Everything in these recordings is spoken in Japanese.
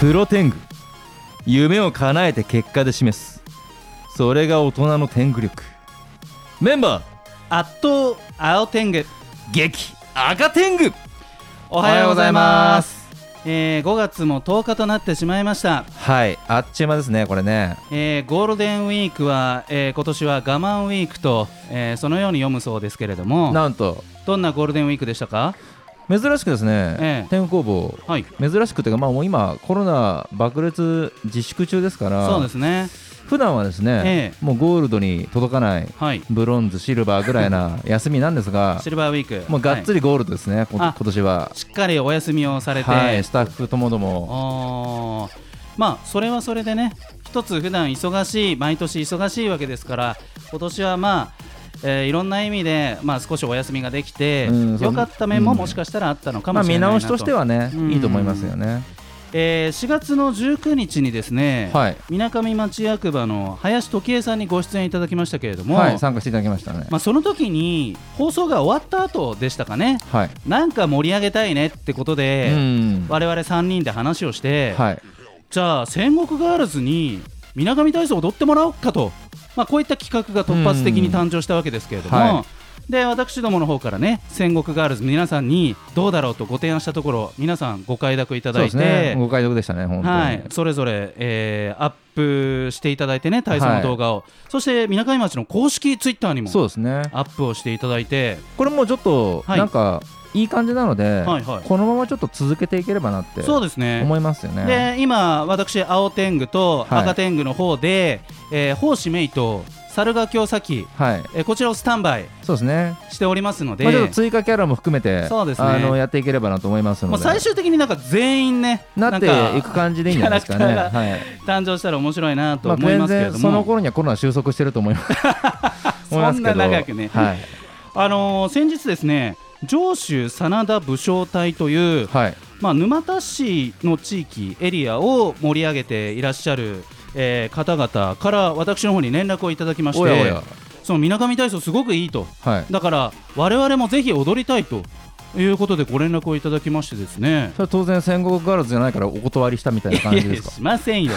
プロテング夢を叶えて結果で示す。それが大人の天狗力。メンバー圧倒青天狗。激赤天狗。おはようございます。えー、5月も10日となってしまいました。はいあっちゅう間ですねこれね。えー、ゴールデンウィークは、えー、今年は我慢ウィークと、えー、そのように読むそうですけれども。なんと。どんなゴールデンウィークでしたか？珍しくですね、ええ。天工房、はい。珍しくというか、まあ、もう今コロナ爆裂自粛中ですからそうですね。普段はですね、えもうゴールドに届かないはい。ブロンズシルバーぐらいな 休みなんですがシルバーウィーク。もうがっつり、りゴールドですね、こあ今年は。しっかりお休みをされて、はい、スタッフともども。まあそれはそれでね一つ普段忙しい毎年忙しいわけですから今年はまあえーいろんな意味で、まあ、少しお休みができて、良かった面もうんもしかしたらあったのかまあ、もしれないなと、見直しとしてはね、うんいいと思いますよね。えー4月の19日にですねはい、みなかみ町役場の林時恵さんにご出演いただきましたけれども、はい、参加していただきましたね。まあ、その時に放送が終わった後でしたかねはい。なんか盛り上げたいねってことで、うん。我々3人で話をして、はい。じゃあ戦国ガールズにみなかみ体操を踊ってもらおうかと、まあ、こういった企画が突発的に誕生したわけですけれども、うんはい。で私どもの方からね戦国ガールズ皆さんにどうだろうとご提案したところ皆さんご快諾いたそうですだいて、ね。ご解読でしたね、本当に。はい、それぞれ、えーアップしていただいてね体操の動画を、そしてみなかみ町の公式ツイッターにもそうですね。アップをしていただいて。これもちょっと、はい。なんか、いい感じなので、はいはいこのままちょっと続けていければなってそうですね思いますよね。で今私青天狗とはい赤天狗の方で、えー、奉仕メイと猿ヶ京崎、はい。えーこちらをスタンバイそうですね。しておりますので、まあ、ちょっと追加キャラも含めて、そうですねあのやっていければなと思いますので。もう最終的になんか全員ねなっていく感じでいいんじゃないですかね。はい。誕生したら面白いなとまあ、思い全ますけれども、然その頃にはコロナ収束してると思います。そんな長くねはい。あのー先日ですね上州真田武将隊という、はい。まあ、沼田市の地域エリアを盛り上げていらっしゃる、えー方々から私の方に連絡をいただきまして。そのみなかみ体操すごくいいとはい。だから我々もぜひ踊りたいということでご連絡をいただきましてですね。それは当然戦国ガールズじゃないからお断りしたみたいな感じですか？しませんよ。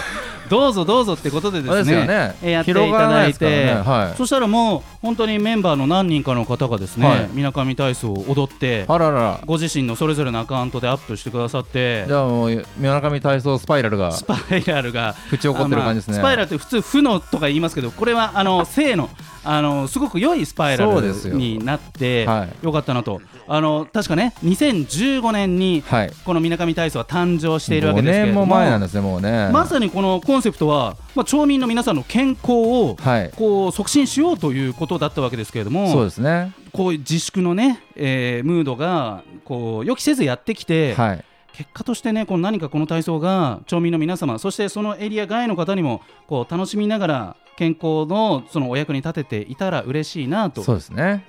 どうぞどうぞってことでですね。ね。えーやっていただいて、ね。はい。そしたらもう本当にメンバーの何人かの方がですね、はい。みなかみ体操を踊ってあららら。ご自身のそれぞれのアカウントでアップしてくださって。じゃあもう村上体操スパイラルがスパイラルが口起こってる感じですね。あまあスパイラルって普通負のとか言いますけどこれはあの正のあのすごく良いスパイラルになってはいよかったなとあの確かね2015年にはい。このみなかみ体操は誕生しているわけ5ですけれども前なんですねもうね。まさにこのコンセプトは、まあ、町民の皆さんの健康をはい。こう促進しようということだったわけですけれどもそうですね。こういう自粛のね、えームードがこう予期せずやってきて、はい。結果としてねこの何かこの体操が町民の皆様そしてそのエリア外の方にもこう楽しみながら健康のそのお役に立てていたら嬉しいなと。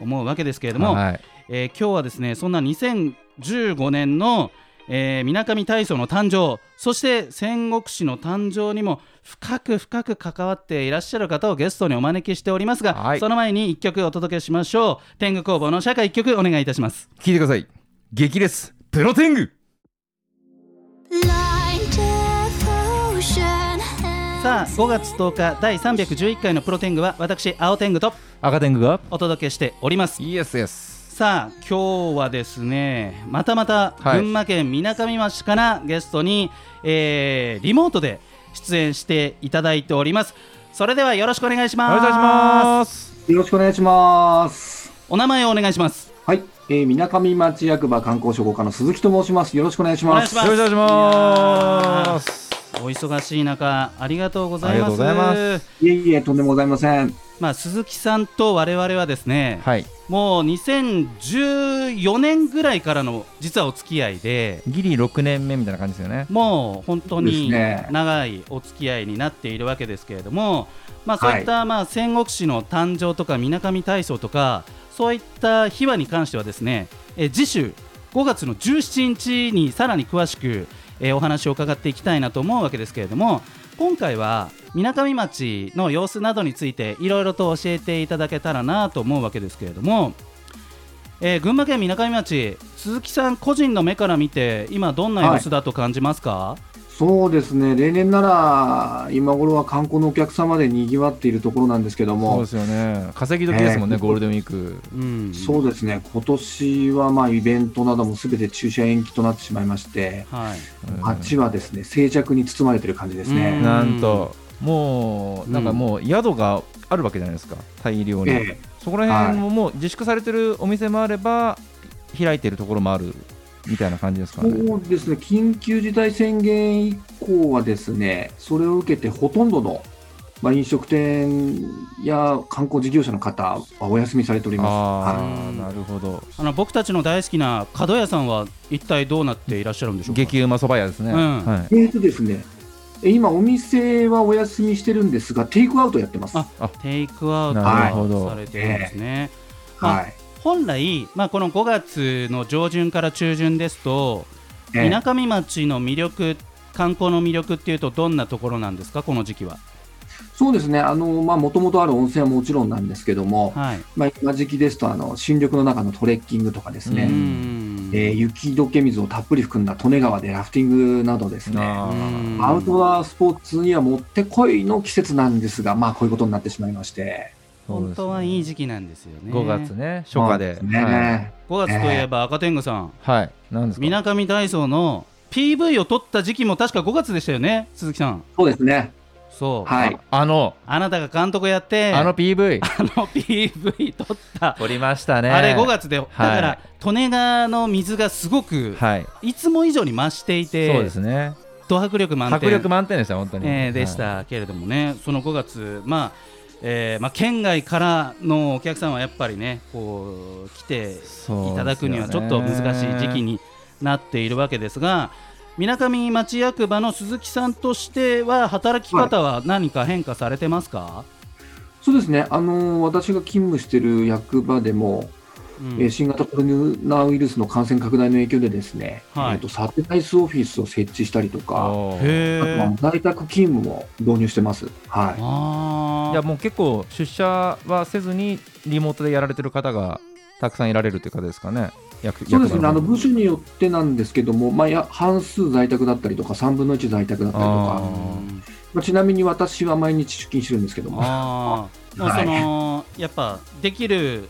思うわけですけれども、はい。えー今日はですねそんな2015年のえー、水上体操の誕生そして戦国史の誕生にも深く深く関わっていらっしゃる方をゲストにお招きしておりますが、はいその前に1曲お届けしましょう天狗工房の社会1曲お願いいたします聞いてください。激烈プロテング。さあ5月10日第311回のプロ天狗は私青天狗と赤天狗がお届けしております。イエスイエス。さあ今日はですねまたまたはい。群馬県みなかみ町からゲストに、えーリモートで出演していただいております。それではよろしくお願いしおます。願いします。よろしくお願いします。お名前をお願いします。はい、えー、みなかみ町役場観光商工課の鈴木と申します。よろしくお願いします。よろしくお願いします。お忙しい中ありがとうございますありがとうございますいえいえ、とんでもございません。まあ鈴木さんと我々はですね、はい。もう2014年ぐらいからの実はお付き合いでギリ6年目みたいな感じですよね。もう本当に長いお付き合いになっているわけですけれども、まあ、そういったまあ戦国史の誕生とかみなかみ体操とかそういった秘話に関してはですねえ次週5月の17日にさらに詳しく、えお話を伺っていきたいなと思うわけですけれども今回はみなかみ町の様子などについていろいろと教えていただけたらなと思うわけですけれども、えー群馬県みなかみ町鈴木さん個人の目から見て今どんな様子だと感じますか、そうですね、例年なら今頃は観光のお客様で賑わっているところなんですけどそうもで、すよね。稼ぎ時ですもんね、えーゴールデンウィーク。うん。そうですね、今年はまあイベントなどもすべて中止や延期となってしまいまして、はい。うん街はですね静寂に包まれている感じですうん。ね。なんともうなんかもう宿があるわけじゃないですか。大量に、ええ。そこら辺ももう自粛されてるお店もあれば開いてるところもあるみたいな感じですかね。そうですね、緊急事態宣言以降はですね、それを受けてほとんどの、まあ、飲食店や観光事業者の方はお休みされております。あはあなるほど。あの僕たちの大好きな角屋さんは一体どうなっていらっしゃるんでしょうか？激うまそば屋ですね、うん。はい。い、えーとですね、え今、お店はお休みしてるんですが、テイクアウトやってます。あテイクアウトなるほどされてるんですね、まあはい本来、まあ、この5月の上旬から中旬ですとええ。みなかみ町の魅力観光の魅力っていうとどんなところなんですか？この時期は。そうですね、あのまあ、もともとある温泉はもちろんなんですけども、はい。まあ、今時期ですとあの、新緑の中のトレッキングとかですね、えー雪解け水をたっぷり含んだ利根川でラフティングなどですね、アウトドアスポーツにはもってこいの季節なんですが、まあ、こういうことになってしまいまして、本当はいい時期なんですよね。5月ね初夏で。ね。はい、5月といえば赤天狗さん。はい、なんですか？みなかみ体操の PV を撮った時期も確か5月でしたよね鈴木さん。そうですね、そう、はい、あの。あなたが監督やって。あの PV あの PV 撮った。撮りましたね。あれ5月で、だかはいら利根川の水がすごく、はい。い、つも以上に増していてそうですね。ド迫力満点。迫力満点でした本当に、えーでしはいたけれどもね、その5月、まあえーまあ、県外からのお客さんはやっぱりねこう来ていただくにはちょっと難しい時期になっているわけですがみなかみ町役場の鈴木さんとしては働き方は何か変化されてますか、そうですね、あの私が勤務している役場でも、うん。えー新型コロナウイルスの感染拡大の影響でですね、はい。えーとサテライスオフィスを設置したりとか、あとはー在宅勤務も導入してます。はい。あー。いやもう結構出社はせずにリモートでやられてる方がたくさんいられるという方ですかね。役そうですね、あの部署によってなんですけども、まあ、や半数在宅だったりとか、3分の1在宅だったりとか、まあ、ちなみに私は毎日出勤してるんですけども、あー。もうその、やっぱできる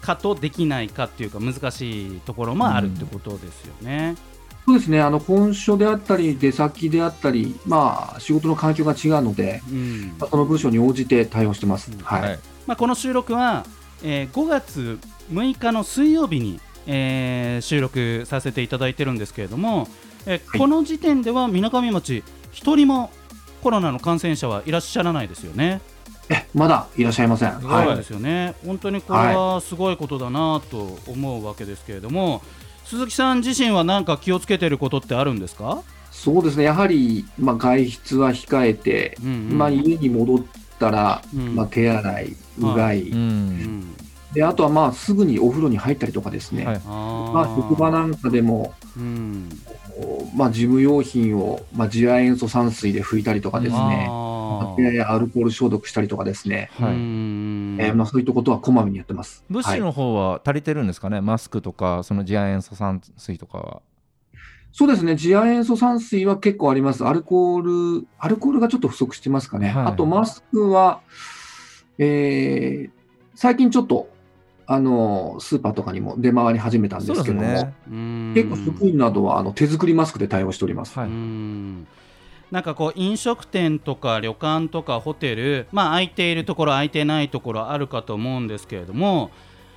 かとできないかっていうか難しいところもあるってことですよね。そうですね、あの本所であったり、出先であったり、まあ、仕事の環境が違うので、うんまあその部署に応じて対応してます。うんはいはいまあ、この収録は、えー5月6日の水曜日に、えー収録させていただいてるんですけれども、えーはいこの時点ではみなかみ町一人もコロナの感染者はいらっしゃらないですよね。えまだいらっしゃいません。すごはい。そうですよね。本当にこれはすごいことだなと思うわけですけれども、鈴木さん自身は何か気をつけてることってあるんですか？そうですね、やはり、まあ、外出は控えて、うんうん。まあ、家に戻ったら、うん。まあ、手洗い、うがい、ううん。んであとはまあすぐにお風呂に入ったりとかですね、はい。あまあ、職場なんかでも、うんまあ、事務用品を、まあ、次亜塩素酸水で拭いたりとかですね、アルコール消毒したりとかですね、ーはい。うんえーまあ、そういったことはこまめにやってます。物資はいの方は足りてるんですかね、マスクとかその次亜塩素酸水とかは。そうですね、次亜塩素酸水は結構あります。アルコール、アルコールがちょっと不足してますかね。はい。あと、マスクは、えー最近ちょっと、あの、スーパーとかにも出回り始めたんですけども、ねうん結構職員などはあの手作りマスクで対応しております。はいうんなんかこう飲食店とか旅館とかホテル、まあ、空いているところ空いてないところあるかと思うんですけれども、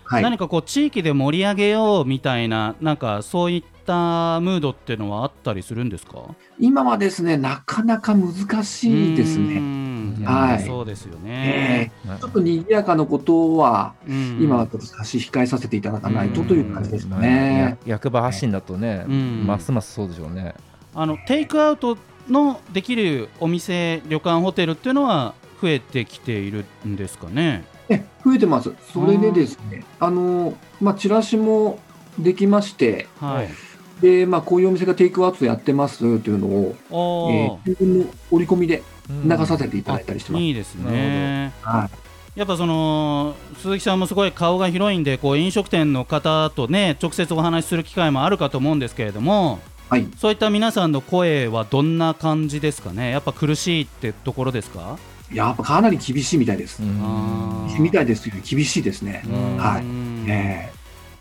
はい。何かこう地域で盛り上げようみたいななんかそういったムードっていうのはあったりするんですか？今はですね、なかなか難しいですね。ねはいそうですよえね。はいーちょっと賑やかなことは、うん今はちょっと差し控えさせていただかないとという感じですかまあね。や役場発信だとね、うんますますそうでしょうね。あのテイクアウトのできるお店旅館ホテルっていうのは増えてきているんですかね？え増えてます。それでですね、あの、まあ、チラシもできまして、はい。で、まあ、こういうお店がテイクアウトやってますというのを、おえー、新聞の折り込みでうん流させていただいたりしてます。いいですね。はい。やっぱその鈴木さんもすごい顔が広いんでこう飲食店の方とね直接お話しする機会もあるかと思うんですけれどもはい。そういった皆さんの声はどんな感じですかね？やっぱ苦しいってところですか？やっぱかなり厳しいみたいです。みたいですより厳しいですね。うんはいうんえ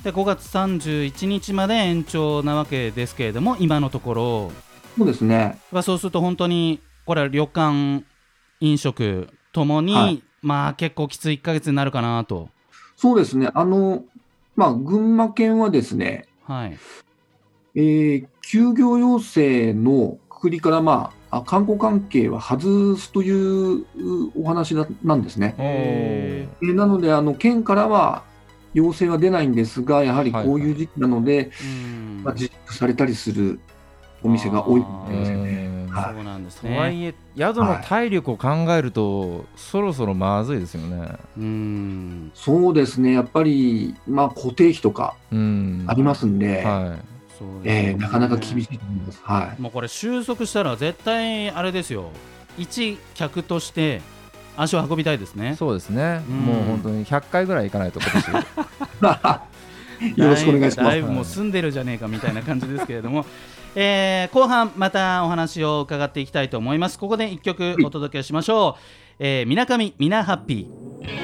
で5月31日まで延長なわけですけれども今のところーそうですね。まあそうすると本当にこれは旅館飲食ともに、はい。まあ結構きつい1ヶ月になるかなと。そうですね。あの、まあ、群馬県はですね、はい。えー休業要請のくくりから、まあ、あ観光関係は外すといううお話だなんですね。えーなので、あの県からは要請は出ないんですが、やはりこういう時期なので、うん。まあ、自粛されたりするお店が多いんですよね。そうなんですとはいね。え宿の体力を考えると、そろそろまずいですよね。うんそうですね、やっぱり、まあ、固定費とかうん。ありますんで、はそうですよねえーなかなか厳しいと思います。はいもうこれ収束したら絶対あれですよ一客として足を運びたいですい。ね。そうですね。うんもう本当に100回ぐらい行かないと今年。よろしくお願いしますだいぶ。もう住んでるじゃねえかみたいな感じですけれども、えー後半またお話を伺っていきたいと思います。ここで一曲お届けしましょう。えーみなかみみなハッピー。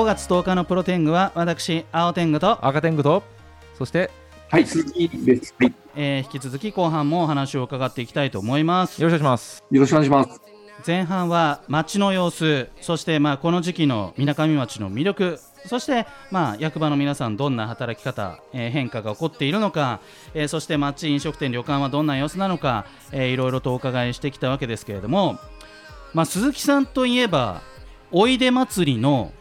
5月10日のプロテングは私青天狗と、赤天狗とそしてはい、鈴木です。はい、えー引き続き後半もお話を伺っていきたいと思いますよろしくお願いしますよろしくお願いします。前半は街の様子そしてまあこの時期のみなかみ町の魅力そしてまあ役場の皆さんどんな働き方、えー変化が起こっているのか、えーそして町飲食店旅館はどんな様子なのか、えーいろいろとお伺いしてきたわけですけれども、まあ、鈴木さんといえばおいで祭りの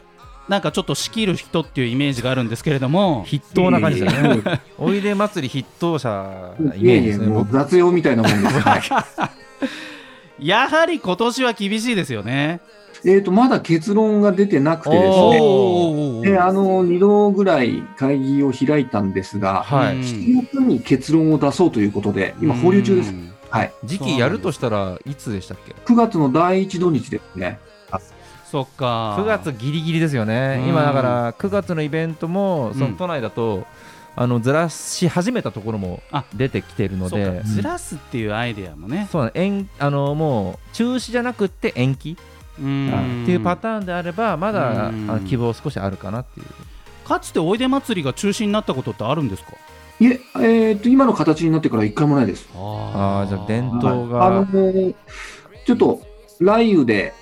なんかちょっと仕切る人っていうイメージがあるんですけれども筆頭な感じですよねおいで祭り筆頭者なイいえいえ、メージですねもう僕雑用みたいなもんです。はいやはり今年は厳しいですよね。えっと、まだ結論が出てなくてですね。おで、あの、2度ぐらい会議を開いたんですが、はいうん7月に結論を出そうということで、今、保留中ですう。んはい。時期やるとしたらいつでしたっけ？9月の第一土日ですね。そっか。9月ギリギリですよね。うん。今だから9月のイベントもそうん。の都内だとあのずらし始めたところもあ出てきてるので。ずらすっていうアイデアもね。そうなの延あのもう中止じゃなくって延期うん。っていうパターンであればまだ希望少しあるかなっていう。かつておいで祭りが中止になったことってあるんですか？いえ、えっと、今の形になってから一回もないです。あー。じゃあ伝統はい。があの、ちょっと、雷雨で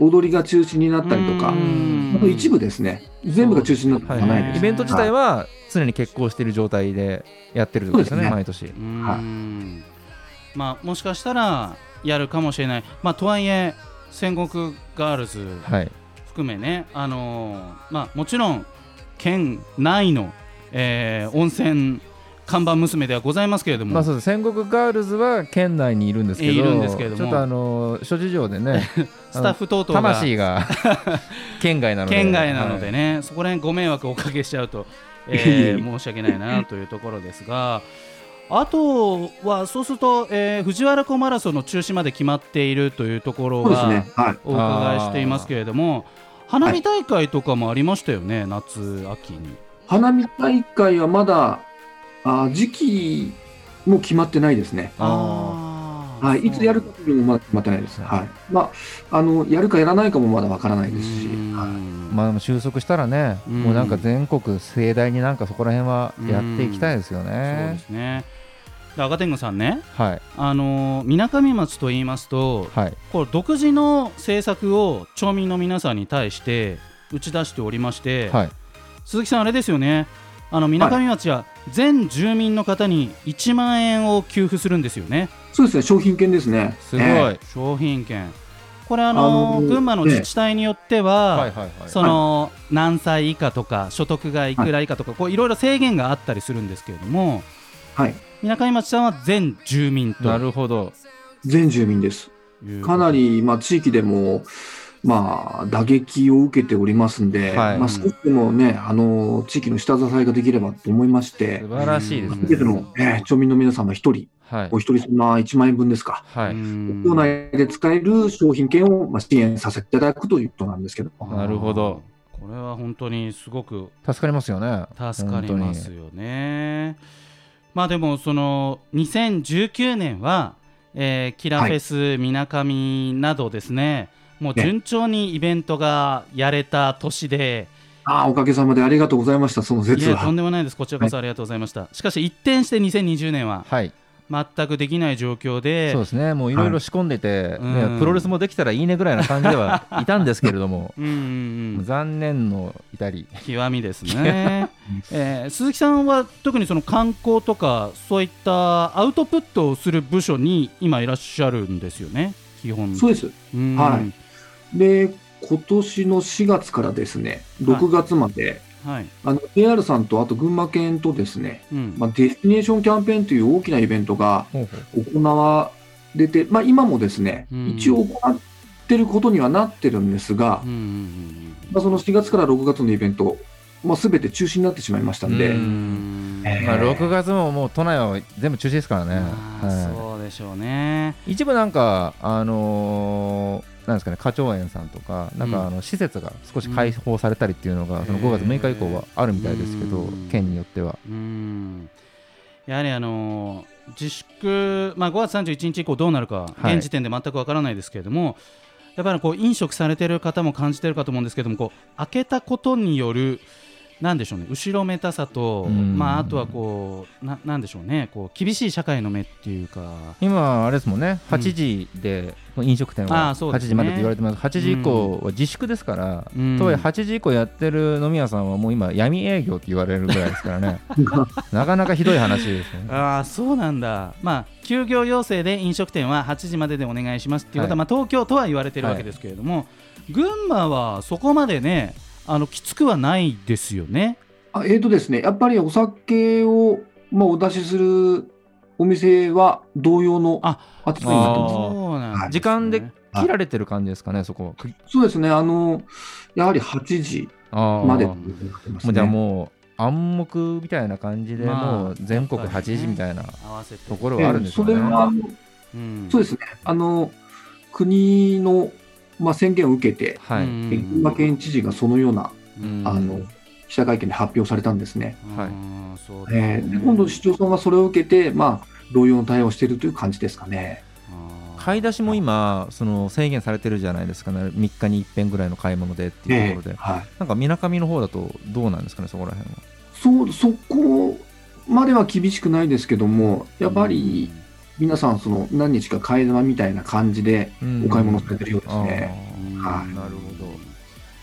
踊りが中止になったりとか、うん。あと一部ですね、全部が中止になったないです。イベント自体は常に決行している状態でやってるってことですよね毎年。まあもしかしたらやるかもしれない。まあとはいえ戦国ガールズはい。含めね、あのーまあもちろん県内の、えー温泉看板娘ではございますけれども、まあそうです。戦国ガールズは県内にいるんですけどいるんですけれども。ちょっとあの諸事情でね スタッフ等々が。魂が 県外なので。県外なのではい。ね、そこら辺ご迷惑をおかけしちゃうと、えー申し訳ないなというところですが、あとはそうすると、えー藤原湖マラソンの中止まで決まっているというところがね。はい。お伺いしていますけれども、花火大会とかもありましたよね、夏、秋に。花見大会はまだ、あ時期も決まってないですね。あーはい。いつやるかというのもまだ決まってないです。はい。まあ、あの、やるかやらないかもまだわからないですし、はいまあでも収束したらね、うんもうなんか全国盛大になんかそこら辺はやっていきたいですよそうでね。すね。で赤天狗さんね、はいあのみなかみ町と言いますと、はいこう独自の政策を町民の皆さんに対して打ち出しておりまして、はい。鈴木さん、あれですよね、あのみなかみ町は全住民の方に1万円を給付するんですよね、そうですね。商品券ですね。すごい。えはい商品券。これあのあのー群馬の自治体によっては、はいはい。その何歳以下とか所得がいくら以下とか、こういろいろ制限があったりするんですけれども、はい。みなかみ町さんは全住民となるほど。全住民です。かなり、まあ、地域でも、まあ、打撃を受けておりますんで、はいまあ、少しでもね、あの、地域の下支えができればと思いまして素、晴らしいですね。の、えー町民の皆様一人、はいお。一人様1万円分ですか。はい。うん町内で使える商品券をまあ支援させていただくということなんですけども。なるほど。これは本当にすごく助かりますよね。助かりますよね。まあでもその2019年は、えーキラフェスみなかみなどですね、もう順調にイベントがやれた年で、ああ、おかげさまでありがとうございました、そのい説やとんは。でもないです、こちらこそありがとうございました。しかし一転して2020年ははい。全くできない状況で、そうですね。もういろいろ仕込んでて、うんねプロレスもできたらいいねぐらいな感じではいたんですけれども、うんうんうん、残念の至り。極みですね、えー鈴木さんは特にその観光とかそういったアウトプットをする部署に今いらっしゃるんですよね基本そうです。うんはいで、今年の4月からですね、6月まで、はい。あの JR さんと、あと群馬県とですね、うん。まあ、デスティネーションキャンペーンという大きなイベントが行われて、まあ、今もですね、うん。一応行ってることにはなってるんですが、うんうんまあ、その4月から6月のイベント、まあ、全て中止になってしまいましたんで、えー。まあ、6月ももう都内は全部中止ですからね。まあはい。そうでしょうね。一部なんか、あのーなんですかね、花鳥園さんとか、なん。うんかあの施設が少し開放されたりっていうのが、その5月6日以降はあるみたいですけどうん、県によっては。うん。やはりあのー自粛、まあ、5月31日以降どうなるか、はい。現時点で全くわからないですけれどもやっぱりこう飲食されてる方も感じてるかと思うんですけどもこう開けたことによるなんでしょうね。後ろめたさと、うん。まあ、あとはこうななんでしょうね。こう厳しい社会の目っていうか。今あれですもんね。うん。8時で飲食店あは8ーそうですね。時までって言われてます。8時以降は自粛ですから、うん。とはいえ8時以降やってる飲み屋さんはもう今闇営業って言われるぐらいですからね。なかなかひどい話ですよね。ああそうなんだ。まあ休業要請で飲食店は8時まででお願いしますっていうことは、はい。まあ、東京とは言われてるわけですけれども、群馬はそこまでねあのきつくはないですよね。あえーとですね、やっぱりお酒を、まあ、お出しするお店は同様のあ扱いになってます。そうなんですね。時間で切られてる感じですかねそこそうですね、あの、やはり8時までもっていうふうになってますうじゃあね。もう暗黙みたいな感じで、まあもう全国やっぱりね8時みたいな合わせてところはあるんですよね、ええそれは、うん。そうですね、あの、国の、まあ、宣言を受けて、はい、うん群馬県知事がそのような、うん。あの、記者会見で発表されたんですね。はい。えーで今度、市町村がそれを受けて、まあ、同様の対応をしているという感じですかね。買い出しも今その制限されてるじゃないですかね。3日に一遍ぐらいの買い物でっていうところで、はい。なんかみなかみの方だとどうなんですかねそこら辺は。そう、そこまでは厳しくないですけども、やっぱり皆さん、その何日か替え玉みたいな感じでお買い物されてるようですね。うんはいなるほど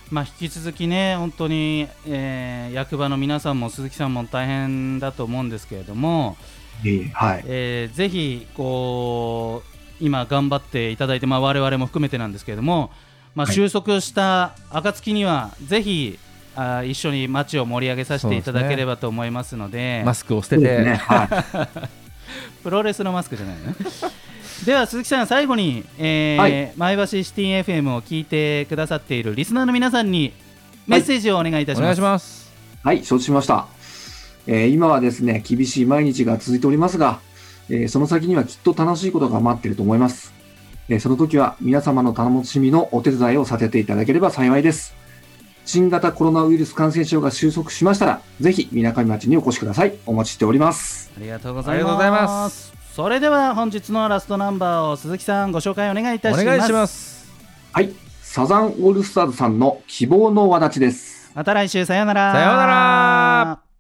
まあ、引き続きね、本当に、えー役場の皆さんも鈴木さんも大変だと思うんですけれども、ええはい。えーぜひこう今頑張っていただいて、まあ、我々も含めてなんですけれども、まあ、はい収束した暁にはぜひあー一緒に街を盛り上げさせていただければと思いますのでマスクを捨てて、ね。はい。プロレスのマスクじゃないね では鈴木さん最後に、えーはい前橋シティ FM を聞いてくださっているリスナーの皆さんにメッセージをお願いいたします、お願いしますはい、承知しました。えー今はですね、厳しい毎日が続いておりますが、えーその先にはきっと楽しいことが待っていると思います。えーその時は皆様の楽しみのお手伝いをさせていただければ幸いです。新型コロナウイルス感染症が収束しましたら、ぜひ、みなかみ町にお越しください。お待ちしております。ありがとうございます。それでは本日のラストナンバーを鈴木さんご紹介お願いいたします。お願いします。はい、サザンオールスターズさんの希望の輪立ちです。また来週さようなら。さようなら